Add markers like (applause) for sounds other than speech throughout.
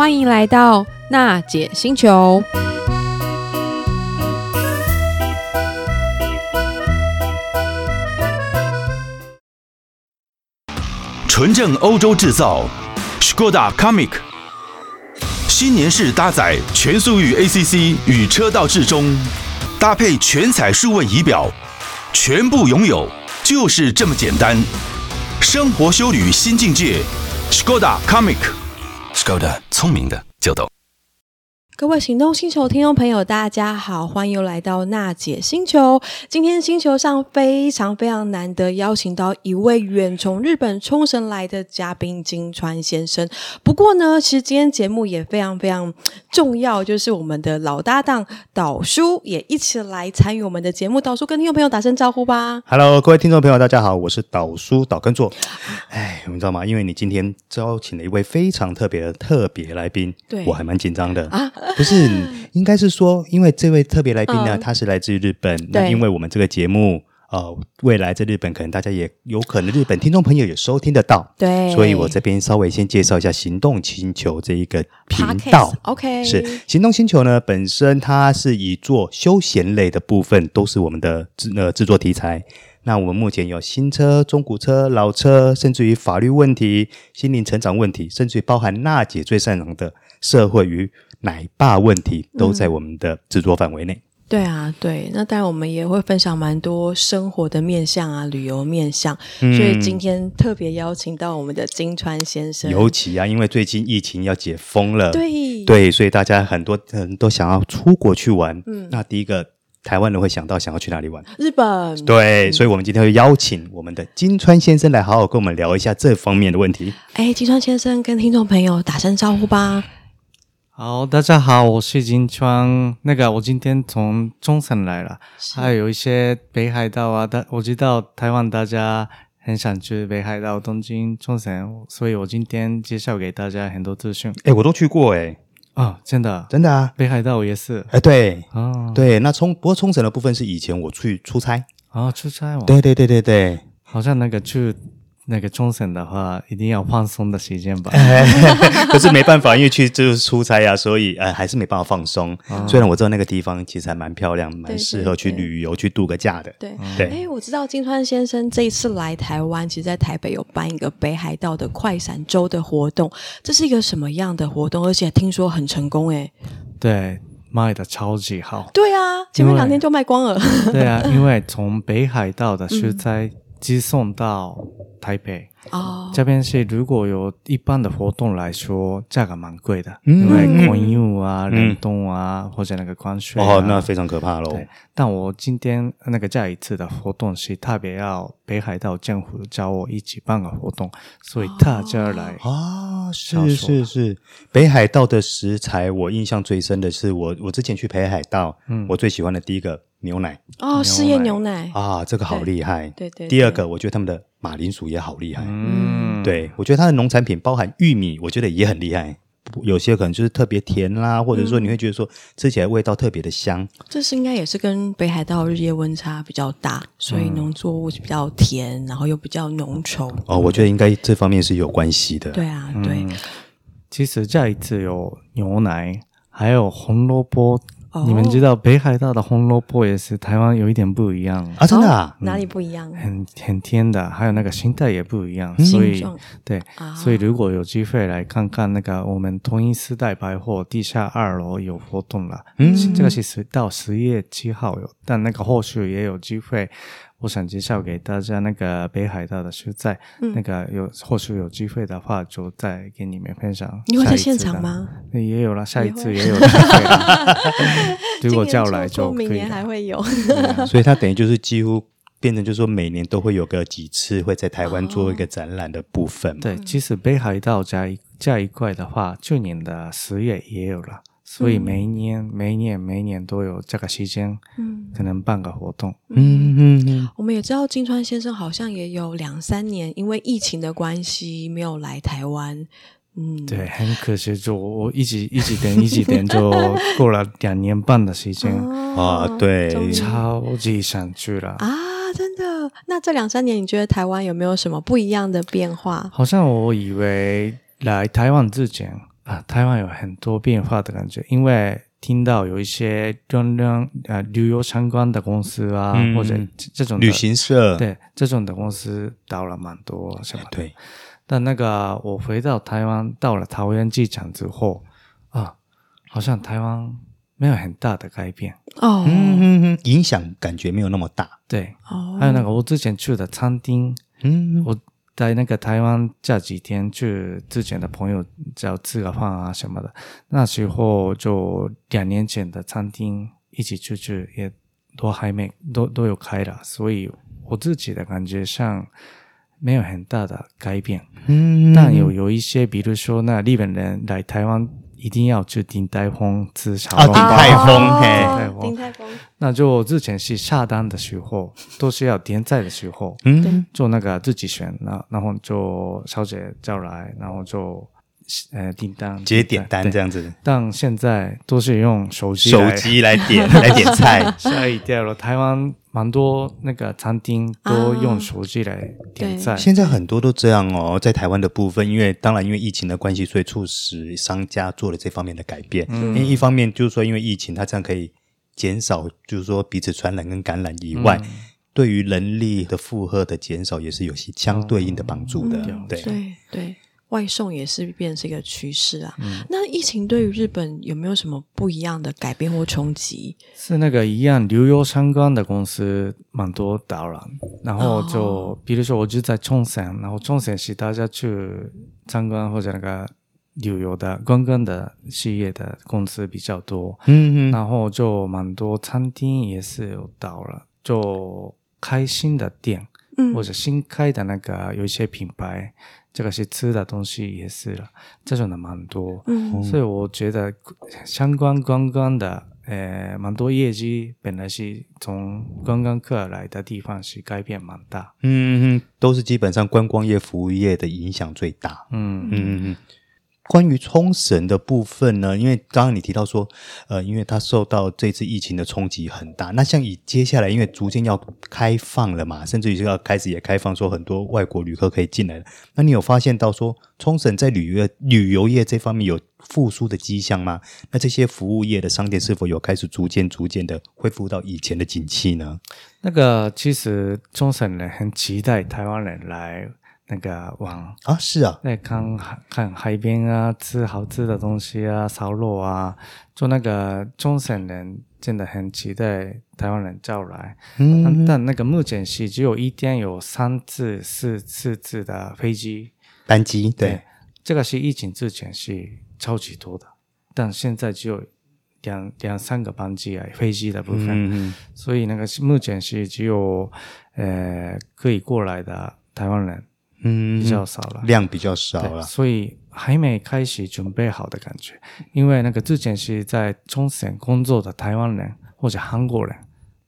欢迎来到娜姐星球。纯正欧洲制造，Skoda Comic，新年式搭载全速域 ACC 与车道智中，搭配全彩数位仪表，全部拥有就是这么简单。生活修旅新境界，Škoda Kamiq，Škoda 聪明的就懂。各位行动星球听众朋友，大家好，欢迎来到娜姐星球。今天星球上非常非常难得邀请到一位远从日本冲绳来的嘉宾金川先生。不过呢，其实今天节目也非常非常重要，就是我们的老搭档岛叔也一起来参与我们的节目。岛叔跟听众朋友打声招呼吧。Hello，各位听众朋友，大家好，我是岛叔岛根座。哎，你知道吗？因为你今天邀请了一位非常特别的特别来宾，对我还蛮紧张的啊。(laughs) 不是，应该是说，因为这位特别来宾呢，嗯、他是来自于日本。那因为我们这个节目，呃，未来在日本可能大家也有可能日本听众朋友也收听得到。对，所以我这边稍微先介绍一下行动星球这一个频道。OK，是行动星球呢，本身它是以做休闲类的部分，都是我们的制呃制作题材。那我们目前有新车、中古车、老车，甚至于法律问题、心灵成长问题，甚至于包含娜姐最擅长的社会与。奶爸问题都在我们的制作范围内。嗯。对啊，对，那当然我们也会分享蛮多生活的面向啊，旅游面向。嗯。所以今天特别邀请到我们的金川先生。尤其啊，因为最近疫情要解封了，对对，所以大家很多人都想要出国去玩。嗯，那第一个台湾人会想到想要去哪里玩？日本。对，嗯。所以我们今天会邀请我们的金川先生来好好跟我们聊一下这方面的问题。哎，金川先生跟听众朋友打声招呼吧。好，大家好，我是金川。那个，我今天从冲绳来了，还有一些北海道啊。大我知道台湾大家很想去北海道、东京、冲绳，所以我今天介绍给大家很多资讯。哎，我都去过哎。啊，真的，真的啊，北海道也是。哎，对，哦，对，那冲不过冲绳的部分是以前我去出差啊，出差哦。对对对对对，好像那个去。那个冲绳的话，一定要放松的时间吧。(laughs) 可是没办法，因为去就是出差啊，所以呃还是没办法放松。哦、虽然我知道那个地方其实还蛮漂亮，蛮适合去旅游、去度个假的。对对。哎、欸，我知道金川先生这一次来台湾，其实在台北有办一个北海道的快闪周的活动。这是一个什么样的活动？而且听说很成功哎。对，卖的超级好。对啊，前面两天就卖光了。对啊，因为 (laughs) 从北海道的食材寄送到。台北。哦，oh. 这边是如果有一般的活动来说，价格蛮贵的，嗯、因为空运啊、冷冻啊，嗯、或者那个关税、啊，哦，那非常可怕喽。但我今天那个这一次的活动是特别要北海道政府找我一起办个活动，所以大家来啊、哦，是是是，北海道的食材，我印象最深的是我我之前去北海道，嗯，我最喜欢的第一个牛奶哦，事业牛奶啊，这个好厉害，对对，对。第二个，我觉得他们的。马铃薯也好厉害，嗯，对，我觉得它的农产品包含玉米，我觉得也很厉害。有些可能就是特别甜啦，或者说你会觉得说吃起来味道特别的香。这是应该也是跟北海道日夜温差比较大，所以农作物比较甜，然后又比较浓稠。哦，我觉得应该这方面是有关系的。对啊，对。其实这一次有牛奶，还有红萝卜。Oh, 你们知道北海道的红萝卜也是台湾有一点不一样啊？真的啊？哪里不一样？很很甜的，还有那个心态也不一样，嗯、所以对，啊、所以如果有机会来看看那个我们同一时代百货地下二楼有活动了，嗯，这个是十到十月七号有，但那个后续也有机会。我想介绍给大家那个北海道的食材，嗯、那个有或许有机会的话，就再给你们分享。你会在现场吗？也有了，下一次也有机会了。(laughs) 如果叫来就可以。明年还会有。所以它等于就是几乎变成，就是说每年都会有个几次会在台湾做一个展览的部分。对，其实北海道加一这一块的话，去年的十月也有了。所以每一年、嗯、每一年、每一年都有这个时间，嗯，可能办个活动，嗯嗯嗯。我们也知道金川先生好像也有两三年，因为疫情的关系没有来台湾，嗯，对，很可惜，就我一直一直等，一直等，就 (laughs) 过了两年半的时间啊，对，超级想去了啊，真的。那这两三年，你觉得台湾有没有什么不一样的变化？好像我以为来台湾之前。啊，台湾有很多变化的感觉，因为听到有一些跟跟呃旅游相关的公司啊，嗯、或者这种旅行社，对这种的公司倒了蛮多，是吧？对。但那个我回到台湾，到了桃园机场之后啊，好像台湾没有很大的改变哦，嗯，影响感觉没有那么大。对，哦，还有那个我之前去的餐厅，嗯，我。在那个台湾这几天，去之前的朋友叫吃个饭啊什么的，那时候就两年前的餐厅一起出去，也都还没都都有开了，所以我自己的感觉上没有很大的改变。嗯，但有有一些，比如说那日本人来台湾。一定要去鼎泰丰吃小笼包。鼎泰丰，嘿，鼎泰丰。那就之前是下单的时候，都是要点菜的时候，嗯，就那个自己选，那然后就小姐叫来，然后就呃订单，直接点单这样子。但现在都是用手机手机来点 (laughs) 来点菜，吓一跳了。台湾。蛮多那个餐厅都用手机来点菜，现在很多都这样哦。在台湾的部分，因为当然因为疫情的关系，所以促使商家做了这方面的改变。嗯，因为一方面就是说，因为疫情，它这样可以减少，就是说彼此传染跟感染以外，嗯、对于人力的负荷的减少，也是有些相对应的帮助的。嗯、对对对。外送也是变成一个趋势啊。嗯、那疫情对于日本有没有什么不一样的改变或冲击？是那个一样，旅游相关的公司蛮多倒了。然后就、哦、比如说，我就在冲绳，然后冲绳是大家去参观或者那个旅游的观光的事业的公司比较多。嗯嗯。然后就蛮多餐厅也是有倒了，就开新的店，嗯、或者新开的那个有一些品牌。这个是吃的东西也是了，这种的蛮多，嗯，所以我觉得相关观光的，呃，蛮多业绩本来是从观光客来的地方是改变蛮大，嗯嗯，都是基本上观光业、服务业的影响最大，嗯。嗯嗯。嗯关于冲绳的部分呢，因为刚刚你提到说，呃，因为它受到这次疫情的冲击很大。那像以接下来，因为逐渐要开放了嘛，甚至于就要开始也开放，说很多外国旅客可以进来了。那你有发现到说，冲绳在旅游旅游业这方面有复苏的迹象吗？那这些服务业的商店是否有开始逐渐逐渐的恢复到以前的景气呢？那个其实冲绳人很期待台湾人来。那个网啊，是啊，那看海看海边啊，吃好吃的东西啊，烧肉啊，就那个中省人真的很期待台湾人叫来。嗯，嗯，但那个目前是只有一天有三次、四四次的飞机。班机，对，对，这个是疫情之前是超级多的，但现在只有两两三个班机啊，飞机的部分，嗯嗯，所以那个目前是只有呃可以过来的台湾人。嗯，比较少了，量比较少了，所以还没开始准备好的感觉。因为那个之前是在冲绳工作的台湾人或者韩国人，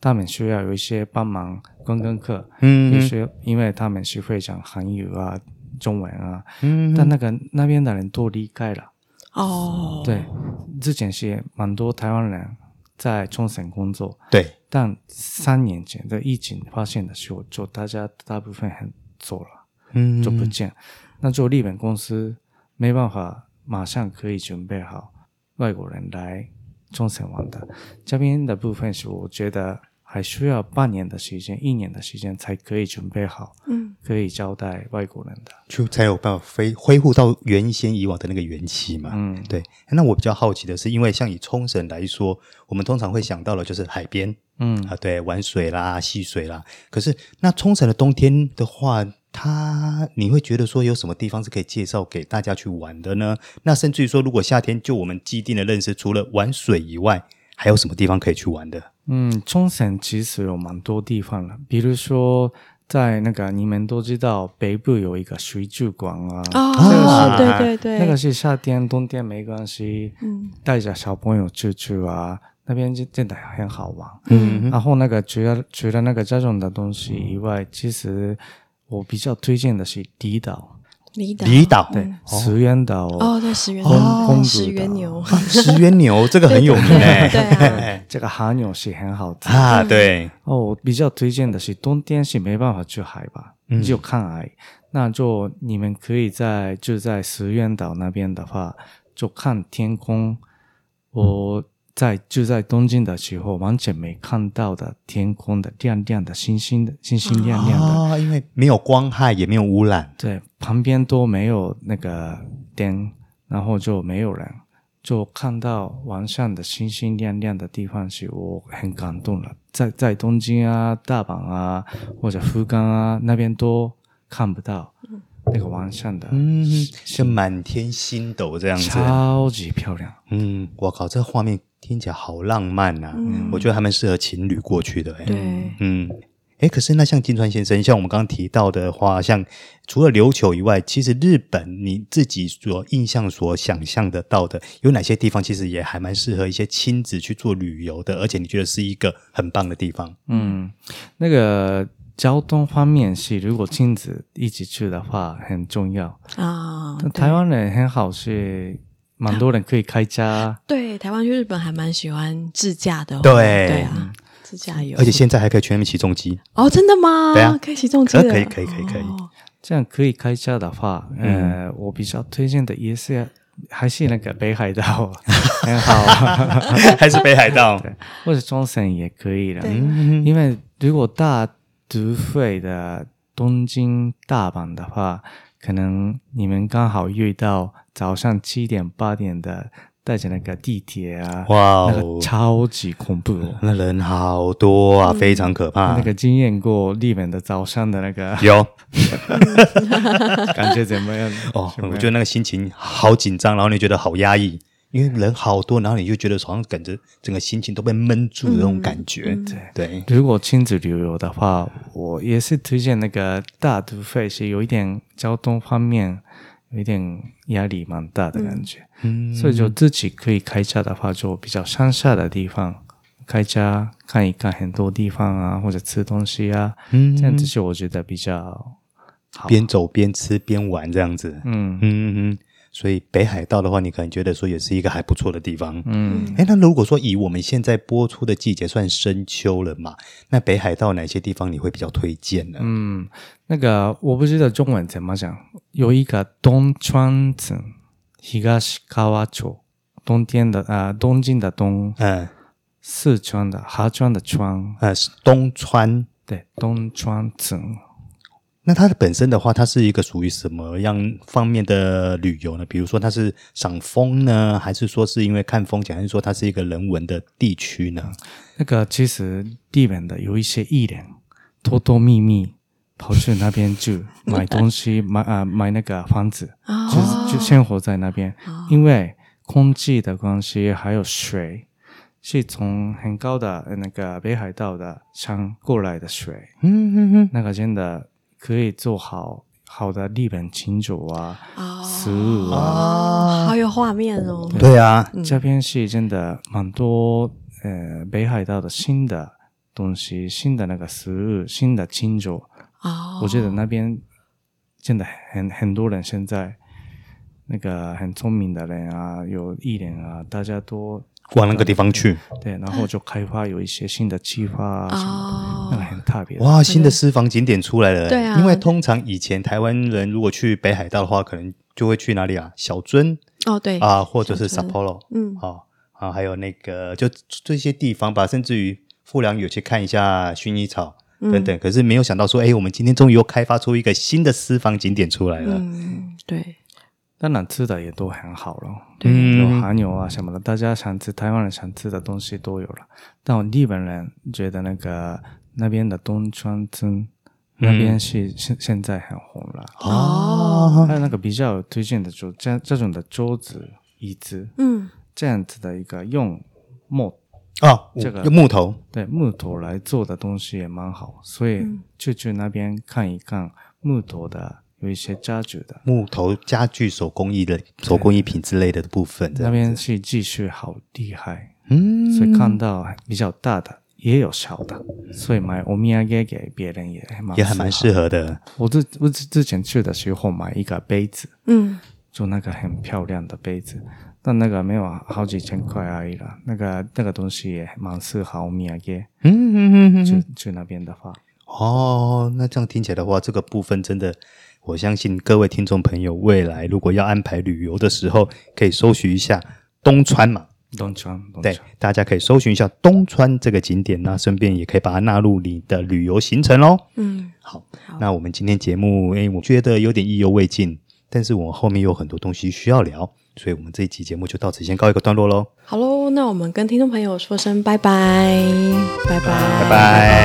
他们需要有一些帮忙观光客，嗯，也是因为他们是会讲韩语啊、中文啊，嗯，但那个那边的人都离开了。哦，对，之前是蛮多台湾人在冲绳工作，对，但三年前的疫情发现的时候，就大家大部分很走了。嗯，就不见，那就日本公司没办法马上可以准备好外国人来冲绳玩的。这边的部分是我觉得还需要半年的时间、一年的时间才可以准备好，嗯，可以招待外国人的，就才有办法恢恢复到原先以往的那个元气嘛。嗯，对。那我比较好奇的是，因为像以冲绳来说，我们通常会想到的就是海边，嗯啊，对，玩水啦、戏水啦。可是那冲绳的冬天的话，他，你会觉得说有什么地方是可以介绍给大家去玩的呢？那甚至于说，如果夏天就我们既定的认识，除了玩水以外，还有什么地方可以去玩的？嗯，冲绳其实有蛮多地方了，比如说在那个你们都知道北部有一个水族馆啊，对对对，那个是夏天冬天没关系，嗯，带着小朋友出去啊，那边就真的很好玩，嗯，然后那个除了除了那个这种的东西以外，其实。我比较推荐的是离岛，离岛，离岛，对，石原岛，哦，对，石原岛，石原牛，(laughs) 石原牛 (laughs) 这个很有名诶，对，(laughs) 这个蛤牛是很好吃。啊，对，哦，我比较推荐的是冬天是没办法去海吧，只有看海，那就你们可以在就在石原岛那边的话，就看天空。我在就在东京的时候，完全没看到的天空的亮亮的星星的星星亮亮的，啊，因为没有光害，也没有污染，对，旁边都没有那个灯，然后就没有人。就看到晚上的星星亮亮的地方时，我很感动了。在在东京啊、大阪啊或者福冈啊那边都看不到那个晚上的，嗯，像满天星斗这样子，超级漂亮。嗯，我靠，这画面听起来好浪漫呐、啊！嗯，我觉得还蛮适合情侣过去的、欸。对，嗯。诶，可是那像金川先生，像我们刚刚提到的话，像除了琉球以外，其实日本你自己所印象、所想象得到的，有哪些地方其实也还蛮适合一些亲子去做旅游的，而且你觉得是一个很棒的地方？嗯，那个交通方面是，如果亲子一起去的话很重要啊。台湾人很好，是蛮多人可以开车。对，台湾去日本还蛮喜欢自驾的。对，对啊。自驾游，而且现在还可以全面起重机哦！真的吗？对啊，可以骑重机，可以，可以，可以，可以。这样可以开车的话，呃，我比较推荐的也是还是那个北海道，(laughs) 很好，(laughs) 还是北海道，或者冲绳也可以的。因为如果大都会的东京、大阪的话，可能你们刚好遇到早上七点、八点的。带着那个地铁啊，哇 Wow，那个超级恐怖，(laughs) 那人好多啊，嗯、非常可怕。那个经验过日本的早上的那个有，(laughs) 感觉怎么样？哦，我觉得那个心情好紧张，然后你觉得好压抑，因为人好多，然后你就觉得好像感觉整个心情都被闷住的那种感觉。嗯、对。对，如果亲子旅游的话，我也是推荐那个大都会，是有一点交通方面。有一点压力蛮大的感觉，嗯，所以就自己可以开车的话，就比较乡下的地方开车看一看很多地方啊，或者吃东西啊，嗯，这样子就我觉得比较好，边走边吃边玩这样子，嗯嗯嗯。所以北海道的话，你可能觉得说也是一个还不错的地方。嗯，诶，那如果说以我们现在播出的季节算深秋了嘛，那北海道哪些地方你会比较推荐呢？嗯，那个我不知道中文怎么讲，有一个东川町，东川町，冬天的啊，东京的东，嗯，四川的哈川的川，呃，是东川，对，东川町。那它的本身的话，它是一个属于什么样方面的旅游呢？比如说它是赏风呢，还是说是因为看风景，还是说它是一个人文的地区呢？那个其实日本的有一些艺人偷偷秘密跑去那边住买东西，(laughs) 买啊买那个房子，就就生活在那边，因为空气的关系，还有水是从很高的那个北海道的山过来的水，嗯嗯嗯，那个真的。可以做好好的日本清酒啊，食物啊，好有画面哦。对啊，这边是真的蛮多呃北海道的新的东西，新的那个食物，新的清酒啊。我觉得那边真的很很多人现在那个很聪明的人啊，有艺人啊，大家都。往那个地方去，对，然后就开发有一些新的计划啊什么的，那个很特别。哇，新的私房景点出来了，对啊。因为通常以前台湾人如果去北海道的话，可能就会去哪里啊？小樽哦，对啊，或者是 Sapporo，嗯，好啊，还有那个就这些地方吧，甚至于富良有去看一下薰衣草等等。可是没有想到说，哎，我们今天终于又开发出一个新的私房景点出来了。嗯，对。当然吃的也都很好了，对，有韩牛啊什么的，大家想吃台湾人想吃的东西都有了。但我日本人觉得那个那边的东川村那边是现现在很红了。哦，还有那个比较推荐的就这这种的桌子椅子，嗯，这样子的一个用木啊，这个用木头。对木头来做的东西也蛮好，所以就去那边看一看木头的。有一些家具的。木头家具、手工艺的手工艺品之类的部分，那边是技术好厉害，嗯，所以看到比较大的也有小的，所以买欧米亚给给别人也蛮也还蛮适合的。我之我之之前去的时候买一个杯子，嗯，就那个很漂亮的杯子，但那个没有好几千块而已了。那个那个东西也蛮适合欧米亚给，嗯嗯嗯嗯，去去那边的话，哦，那这样听起来的话，这个部分真的。我相信各位听众朋友，未来如果要安排旅游的时候，可以搜寻一下东川嘛。东川，东川对，大家可以搜寻一下东川这个景点，那顺便也可以把它纳入你的旅游行程喽。嗯，好，好，那我们今天节目，诶，我觉得有点意犹未尽，但是我们后面有很多东西需要聊，所以我们这一集节目就到此先告一个段落喽。好喽，那我们跟听众朋友说声拜拜，拜拜，拜拜。